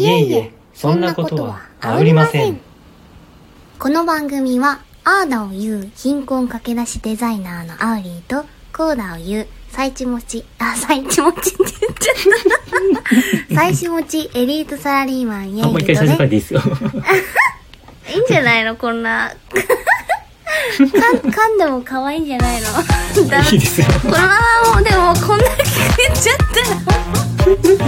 いえいえ、そんなことはありません。この番組は、アーダを言う貧困駆け出しデザイナーのアウリーと、コーダを言う、最地持ち、あ、最地持ちって言っちゃった。最地持ちエリートサラリーマンイエイ、もう一回最初から。でいいですよ。いいんじゃないのこんな。かん噛んでも可愛いんじゃないのいいですよ。このままもうでもこんだけ言っちゃったら